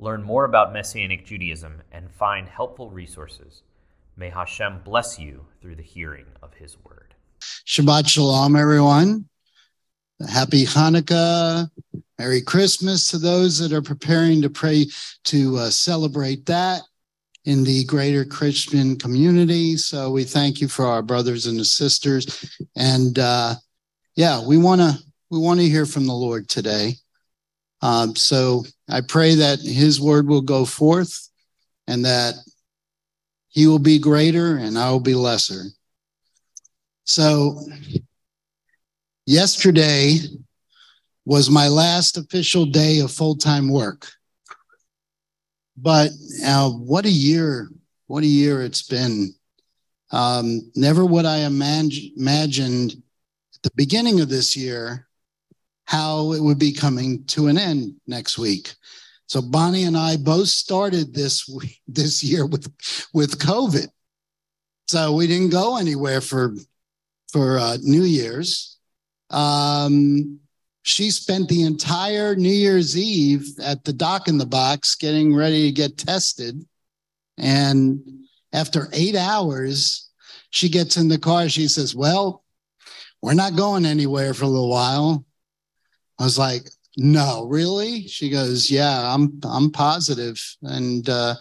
learn more about Messianic Judaism, and find helpful resources. May Hashem bless you through the hearing of his word. Shabbat Shalom, everyone. Happy Hanukkah. Merry Christmas to those that are preparing to pray to uh, celebrate that in the greater Christian community. So we thank you for our brothers and sisters. And uh, yeah, we want to we want to hear from the Lord today. Um, so I pray that his word will go forth and that he will be greater and I will be lesser. So yesterday was my last official day of full time work. But uh, what a year, what a year it's been. Um, never would I imagine, imagined at the beginning of this year how it would be coming to an end next week. So Bonnie and I both started this this year with with COVID. So we didn't go anywhere for for uh, New Year's. Um, she spent the entire New Year's Eve at the Doc in the Box getting ready to get tested. And after eight hours, she gets in the car. She says, Well, we're not going anywhere for a little while. I was like, no, really? She goes, yeah, I'm I'm positive. And uh,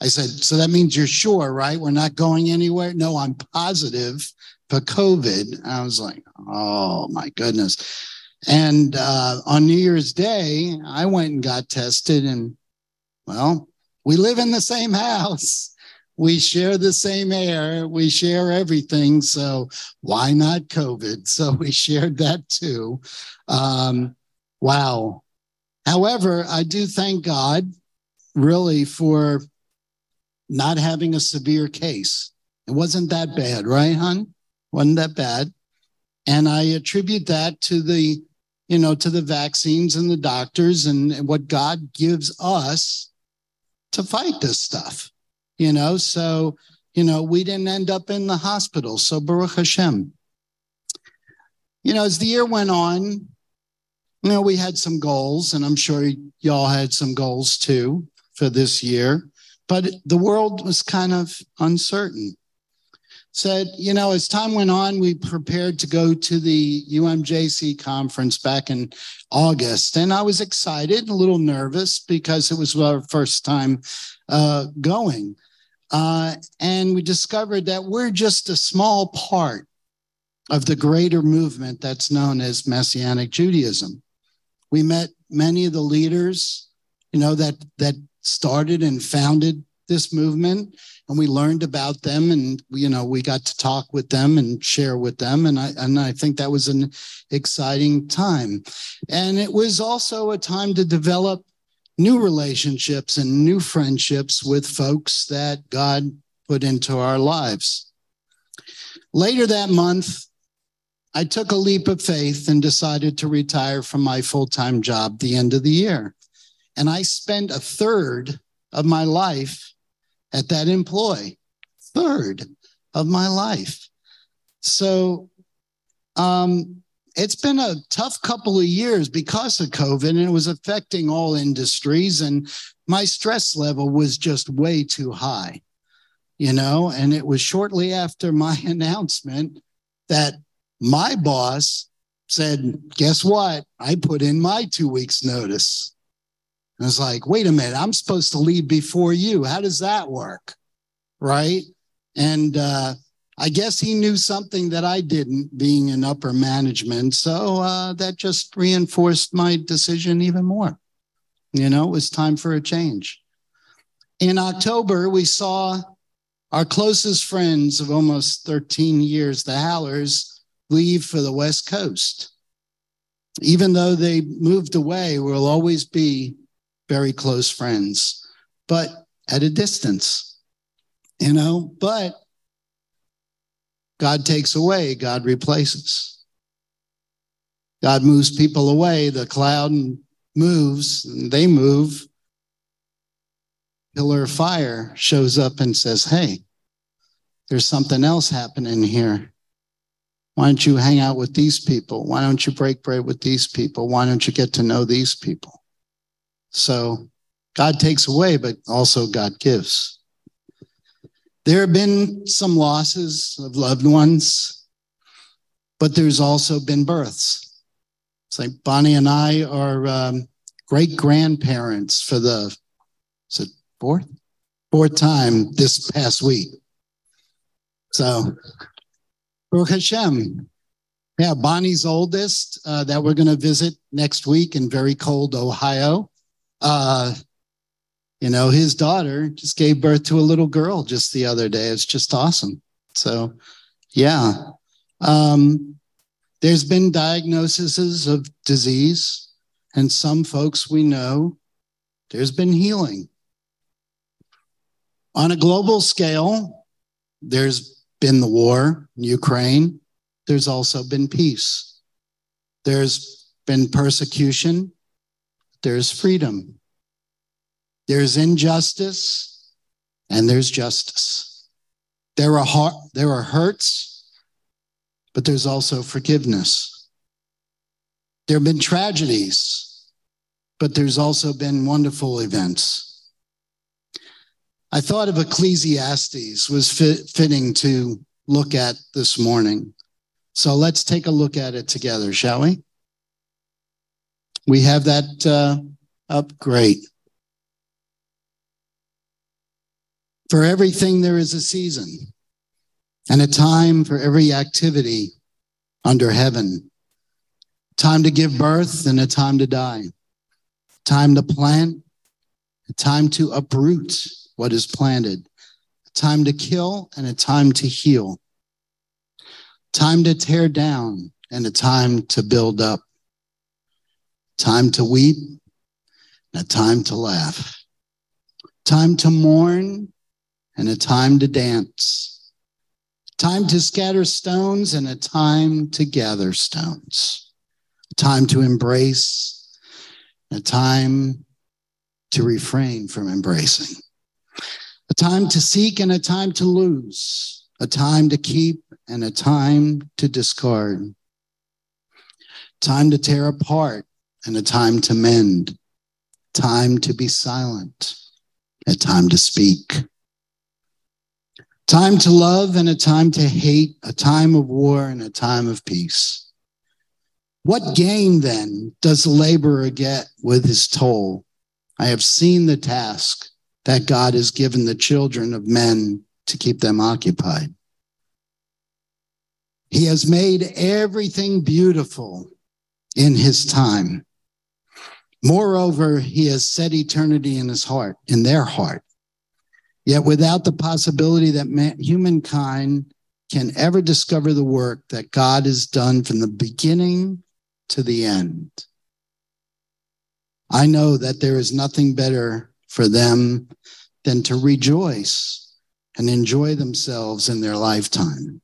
I said, so that means you're sure, right? We're not going anywhere. No, I'm positive for COVID. I was like, oh my goodness. And uh, on New Year's Day, I went and got tested, and well, we live in the same house. We share the same air. We share everything. So why not COVID? So we shared that too. Um, wow. However, I do thank God really for not having a severe case. It wasn't that bad, right, hon? Wasn't that bad. And I attribute that to the, you know, to the vaccines and the doctors and what God gives us to fight this stuff, you know. So, you know, we didn't end up in the hospital. So, Baruch Hashem. You know, as the year went on, you know, we had some goals, and I'm sure y'all had some goals too for this year, but the world was kind of uncertain. Said, you know, as time went on, we prepared to go to the UMJC conference back in August, and I was excited, a little nervous because it was our first time uh, going. Uh, and we discovered that we're just a small part of the greater movement that's known as Messianic Judaism. We met many of the leaders, you know, that that started and founded this movement and we learned about them and you know we got to talk with them and share with them and I and I think that was an exciting time and it was also a time to develop new relationships and new friendships with folks that God put into our lives later that month I took a leap of faith and decided to retire from my full time job the end of the year. And I spent a third of my life at that employ, third of my life. So um, it's been a tough couple of years because of COVID, and it was affecting all industries. And my stress level was just way too high, you know. And it was shortly after my announcement that my boss said, Guess what? I put in my two weeks' notice. I was like, Wait a minute, I'm supposed to leave before you. How does that work? Right. And uh, I guess he knew something that I didn't, being in upper management. So uh, that just reinforced my decision even more. You know, it was time for a change. In October, we saw our closest friends of almost 13 years, the Hallers, leave for the West Coast. Even though they moved away, we'll always be very close friends, but at a distance, you know, but God takes away, God replaces. God moves people away, the cloud moves, and they move. Pillar of fire shows up and says, Hey, there's something else happening here. Why don't you hang out with these people? Why don't you break bread with these people? Why don't you get to know these people? So God takes away, but also God gives. There have been some losses of loved ones, but there's also been births. It's like Bonnie and I are um, great grandparents for the is it fourth fourth time this past week. So, Baruch Hashem. Yeah, Bonnie's oldest uh, that we're going to visit next week in very cold Ohio. Uh, you know, his daughter just gave birth to a little girl just the other day. It's just awesome. So, yeah. Um, there's been diagnoses of disease, and some folks we know there's been healing. On a global scale, there's been the war in Ukraine. There's also been peace. There's been persecution. There's freedom. There's injustice and there's justice. There are, there are hurts, but there's also forgiveness. There have been tragedies, but there's also been wonderful events. I thought of Ecclesiastes was fit, fitting to look at this morning. So let's take a look at it together, shall we? We have that uh, up. Great. For everything, there is a season and a time for every activity under heaven. Time to give birth and a time to die. Time to plant, a time to uproot what is planted. A time to kill and a time to heal. Time to tear down and a time to build up. Time to weep and a time to laugh. Time to mourn and a time to dance, time to scatter stones and a time to gather stones, a time to embrace, a time to refrain from embracing, a time to seek and a time to lose, a time to keep and a time to discard, time to tear apart and a time to mend, time to be silent, a time to speak time to love and a time to hate, a time of war and a time of peace. What gain then does the laborer get with his toll? I have seen the task that God has given the children of men to keep them occupied. He has made everything beautiful in his time. Moreover, he has set eternity in his heart, in their heart. Yet without the possibility that man, humankind can ever discover the work that God has done from the beginning to the end. I know that there is nothing better for them than to rejoice and enjoy themselves in their lifetime.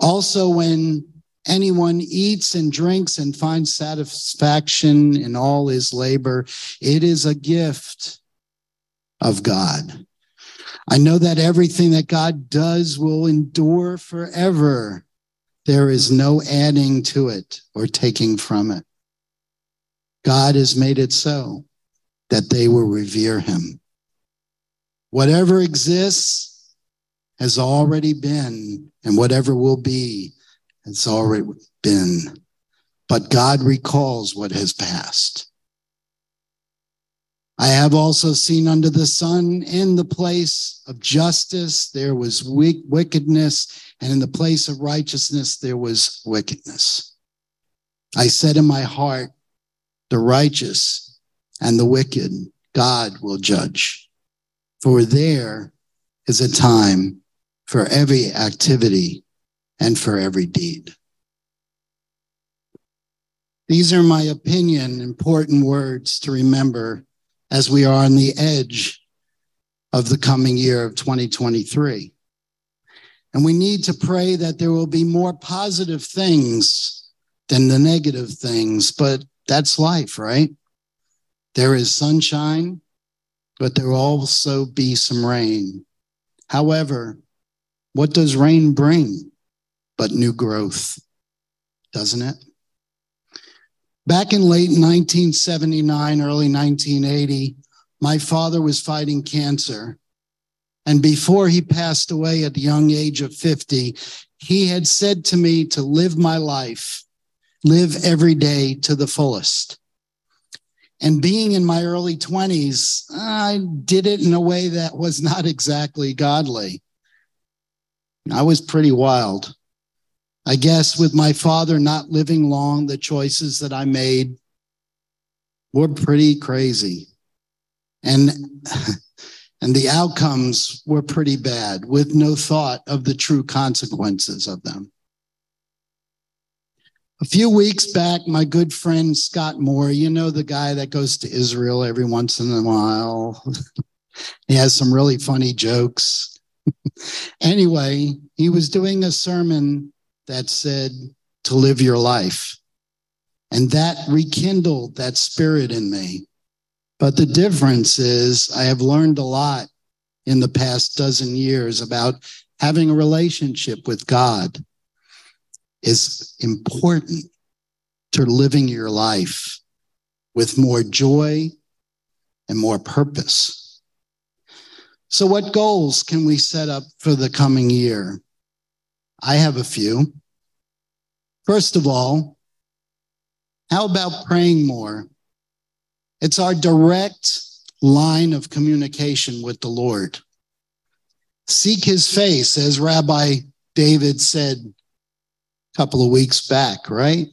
Also, when anyone eats and drinks and finds satisfaction in all his labor, it is a gift of God. I know that everything that God does will endure forever. There is no adding to it or taking from it. God has made it so that they will revere him. Whatever exists has already been, and whatever will be has already been. But God recalls what has passed. I have also seen under the sun in the place of justice there was wickedness, and in the place of righteousness there was wickedness. I said in my heart, the righteous and the wicked God will judge. For there is a time for every activity and for every deed. These are my opinion, important words to remember as we are on the edge of the coming year of 2023. And we need to pray that there will be more positive things than the negative things, but that's life, right? There is sunshine, but there will also be some rain. However, what does rain bring but new growth? Doesn't it? Back in late 1979, early 1980, my father was fighting cancer. And before he passed away at the young age of 50, he had said to me to live my life, live every day to the fullest. And being in my early 20s, I did it in a way that was not exactly godly. I was pretty wild. I guess with my father not living long, the choices that I made were pretty crazy. And and the outcomes were pretty bad with no thought of the true consequences of them. A few weeks back, my good friend Scott Moore, you know, the guy that goes to Israel every once in a while, he has some really funny jokes. anyway, he was doing a sermon that said to live your life. And that rekindled that spirit in me. But the difference is, I have learned a lot in the past dozen years about having a relationship with God is important to living your life with more joy and more purpose. So, what goals can we set up for the coming year? I have a few. First of all, how about praying more? It's our direct line of communication with the Lord. Seek his face, as Rabbi David said a couple of weeks back, right?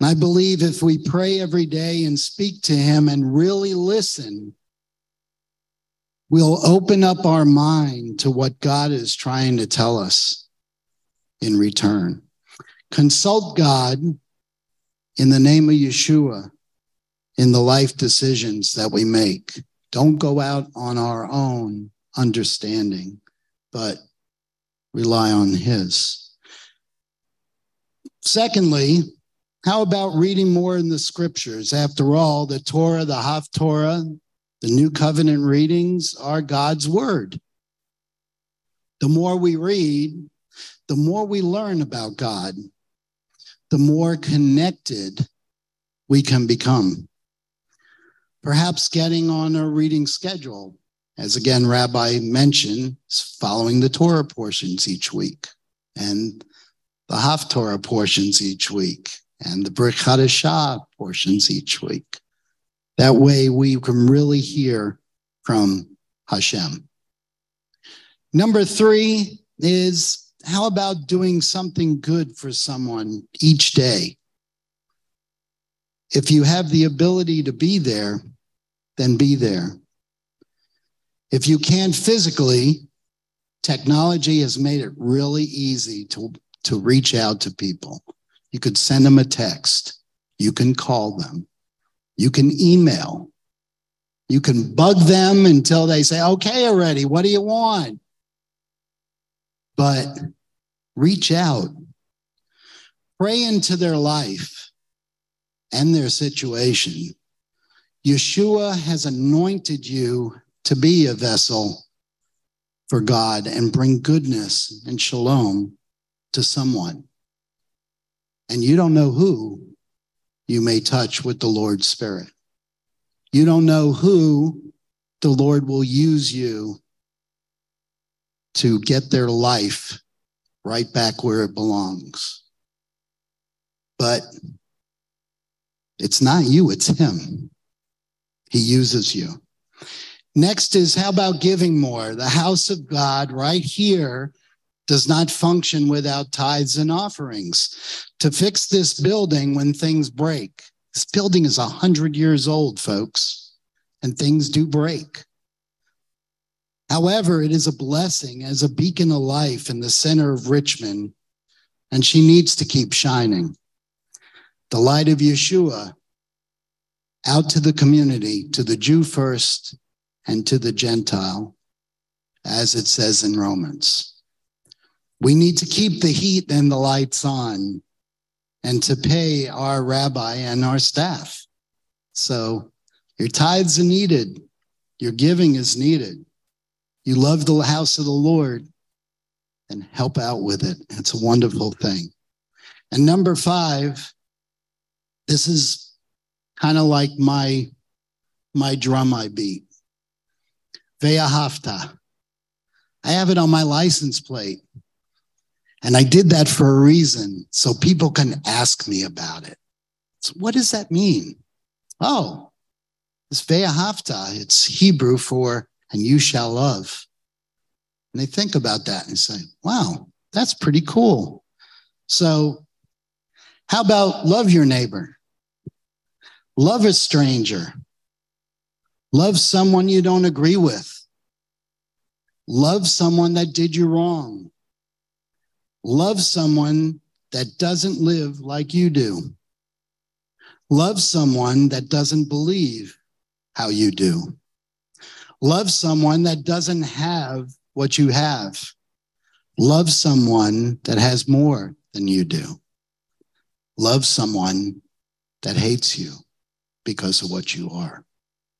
And I believe if we pray every day and speak to him and really listen, we'll open up our mind to what God is trying to tell us in return. Consult God in the name of Yeshua in the life decisions that we make. Don't go out on our own understanding, but rely on His. Secondly, how about reading more in the scriptures? After all, the Torah, the Haftorah, the New Covenant readings are God's word. The more we read, the more we learn about God, the more connected we can become. Perhaps getting on a reading schedule, as again, Rabbi mentioned, following the Torah portions each week and the Haftorah portions each week and the Brit Hadashah portions each week. That way we can really hear from Hashem. Number three is how about doing something good for someone each day? If you have the ability to be there, then be there. If you can't physically, technology has made it really easy to, to reach out to people. You could send them a text. You can call them. You can email. You can bug them until they say, okay, already, what do you want? But reach out, pray into their life and their situation. Yeshua has anointed you to be a vessel for God and bring goodness and shalom to someone and you don't know who you may touch with the Lord's Spirit. You don't know who the Lord will use you to get their life right back where it belongs. But it's not you, it's Him. He uses you. Next is how about giving more? The house of God right here does not function without tithes and offerings. To fix this building when things break, this building is 100 years old, folks, and things do break. However, it is a blessing as a beacon of life in the center of Richmond, and she needs to keep shining. the light of Yeshua out to the community, to the Jew first and to the Gentile, as it says in Romans. We need to keep the heat and the lights on and to pay our rabbi and our staff. So your tithes are needed, your giving is needed. You love the house of the Lord and help out with it. It's a wonderful thing. And number five, this is kind of like my my drum I beat. Ve'ahavta. I have it on my license plate. And I did that for a reason, so people can ask me about it. So what does that mean? Oh, it's ve'ahavta. It's Hebrew for and you shall love. And they think about that and say, wow, that's pretty cool. So, how about love your neighbor? Love a stranger. Love someone you don't agree with. Love someone that did you wrong. Love someone that doesn't live like you do. Love someone that doesn't believe how you do. Love someone that doesn't have what you have. Love someone that has more than you do. Love someone that hates you because of what you are.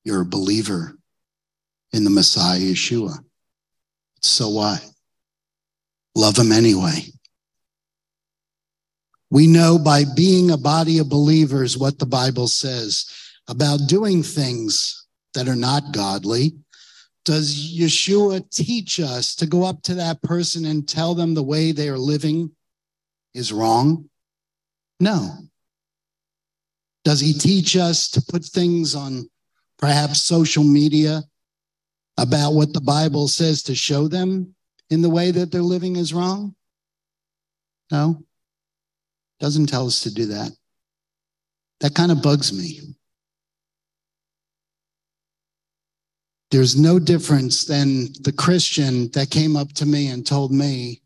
You're a believer in the Messiah Yeshua. So what? Love him anyway. We know by being a body of believers what the Bible says about doing things that are not godly does Yeshua teach us to go up to that person and tell them the way they are living is wrong? No. Does he teach us to put things on perhaps social media about what the Bible says to show them in the way that they're living is wrong? No. Doesn't tell us to do that. That kind of bugs me. There's no difference than the Christian that came up to me and told me,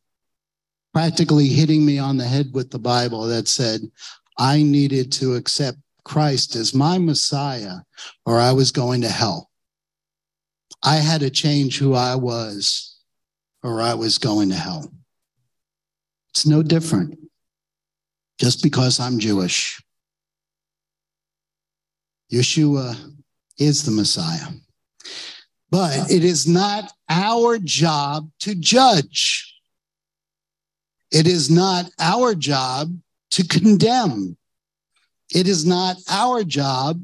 practically hitting me on the head with the Bible, that said, I needed to accept Christ as my Messiah or I was going to hell. I had to change who I was or I was going to hell. It's no different just because I'm Jewish. Yeshua is the Messiah. But it is not our job to judge. It is not our job to condemn. It is not our job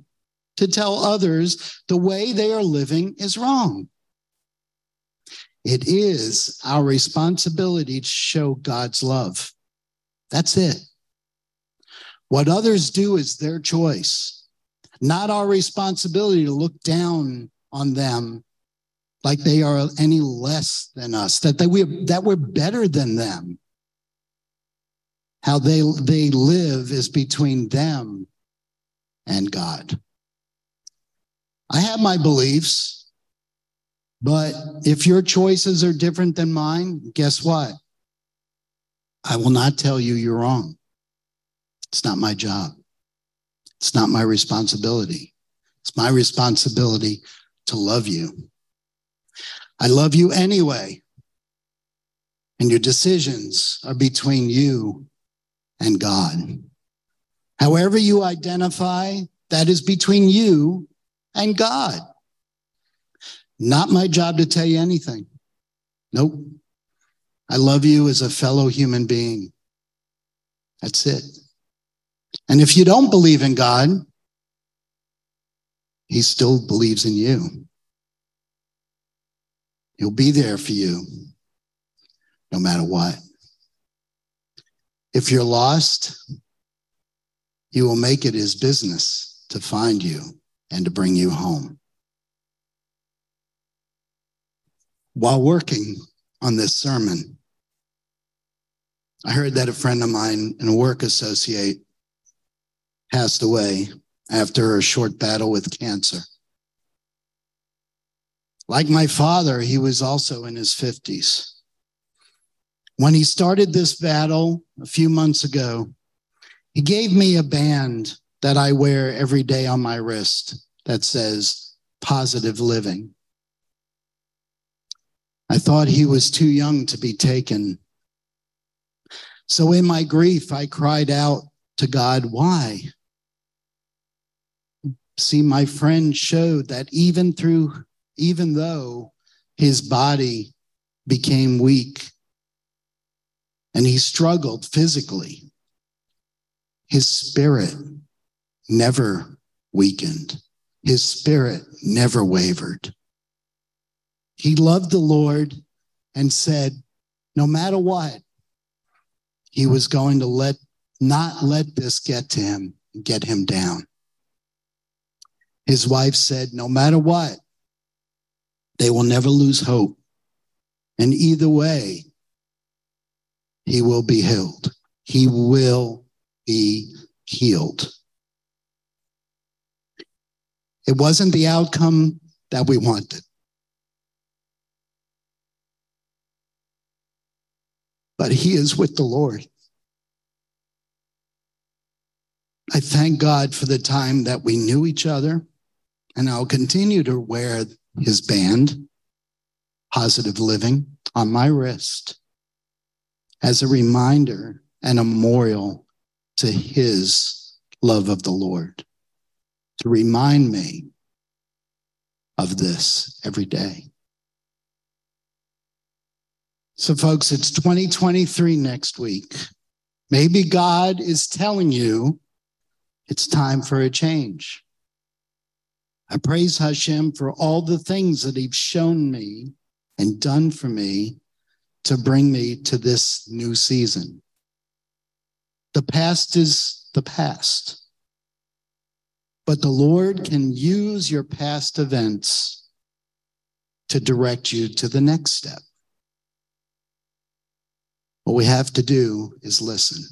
to tell others the way they are living is wrong. It is our responsibility to show God's love. That's it. What others do is their choice, not our responsibility to look down on them like they are any less than us, that, they, we, that we're better than them. How they, they live is between them and God. I have my beliefs, but if your choices are different than mine, guess what? I will not tell you you're wrong. It's not my job. It's not my responsibility. It's my responsibility to love you I love you anyway. And your decisions are between you and God. However, you identify, that is between you and God. Not my job to tell you anything. Nope. I love you as a fellow human being. That's it. And if you don't believe in God, he still believes in you. He'll be there for you no matter what. If you're lost, he will make it his business to find you and to bring you home. While working on this sermon, I heard that a friend of mine and a work associate passed away after a short battle with cancer. Like my father, he was also in his 50s. When he started this battle a few months ago, He gave me a band that I wear every day on my wrist that says positive living. I thought he was too young to be taken. So in my grief, I cried out to God, Why? See, my friend showed that even through, even though his body became weak and he struggled physically, his spirit never weakened. His spirit never wavered. He loved the Lord and said, no matter what, he was going to let not let this get to him, get him down. His wife said, no matter what, they will never lose hope. And either way, he will be healed. He will be healed. It wasn't the outcome that we wanted. But he is with the Lord. I thank God for the time that we knew each other, and I'll continue to wear his band, Positive Living, on my wrist as a reminder and a memorial to his love of the Lord, to remind me of this every day. So, folks, it's 2023 next week. Maybe God is telling you it's time for a change. I praise Hashem for all the things that He's shown me and done for me to bring me to this new season. The past is the past, but the Lord can use your past events to direct you to the next step. What we have to do is listen.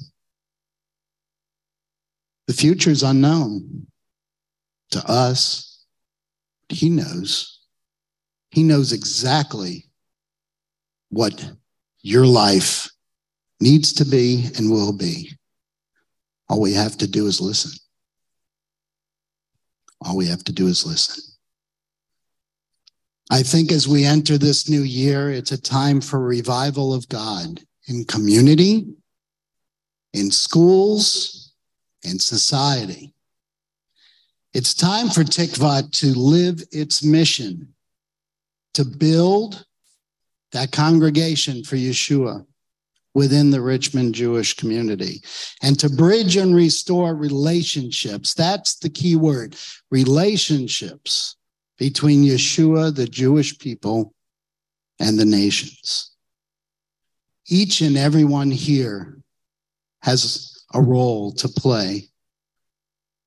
The future is unknown to us. He knows. He knows exactly what your life needs to be and will be. All we have to do is listen. All we have to do is listen. I think as we enter this new year, it's a time for revival of God in community, in schools, in society. It's time for Tikva to live its mission to build that congregation for Yeshua within the Richmond Jewish community and to bridge and restore relationships. That's the key word relationships between Yeshua, the Jewish people, and the nations. Each and everyone here has a role to play.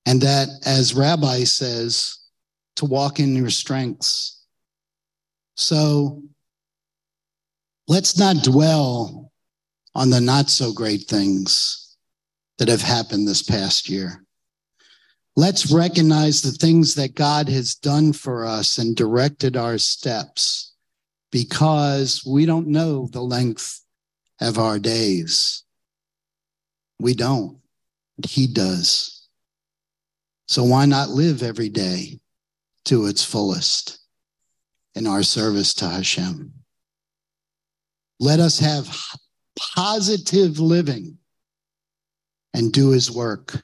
And that, as Rabbi says, to walk in your strengths. So let's not dwell on the not so great things that have happened this past year. Let's recognize the things that God has done for us and directed our steps because we don't know the length of our days. We don't. He does. So why not live every day to its fullest in our service to Hashem? Let us have positive living and do his work.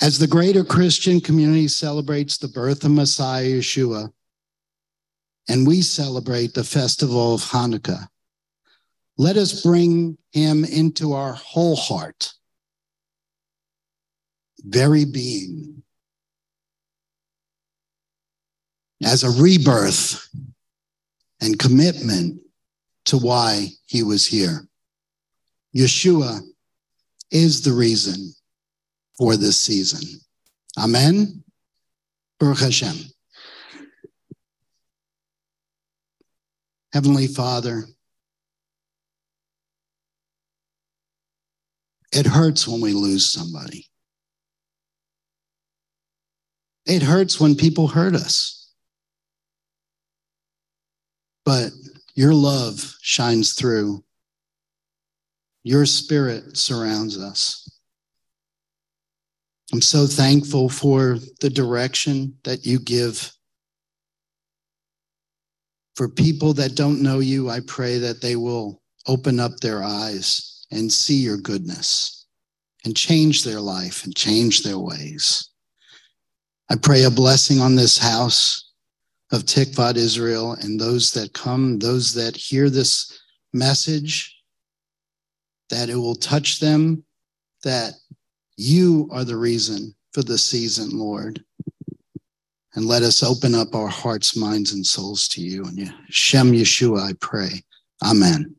As the greater Christian community celebrates the birth of Messiah Yeshua, and we celebrate the festival of Hanukkah, let us bring him into our whole heart, very being, as a rebirth and commitment to why he was here. Yeshua is the reason for this season. Amen. Baruch Hashem. Heavenly Father, it hurts when we lose somebody. It hurts when people hurt us. But your love shines through. your spirit surrounds us. I'm so thankful for the direction that you give. For people that don't know you, I pray that they will open up their eyes and see your goodness and change their life and change their ways. I pray a blessing on this house of Tikvat Israel and those that come, those that hear this message, that it will touch them, that you are the reason for the season, Lord. And let us open up our hearts, minds, and souls to you. And Shem Yeshua, I pray. Amen.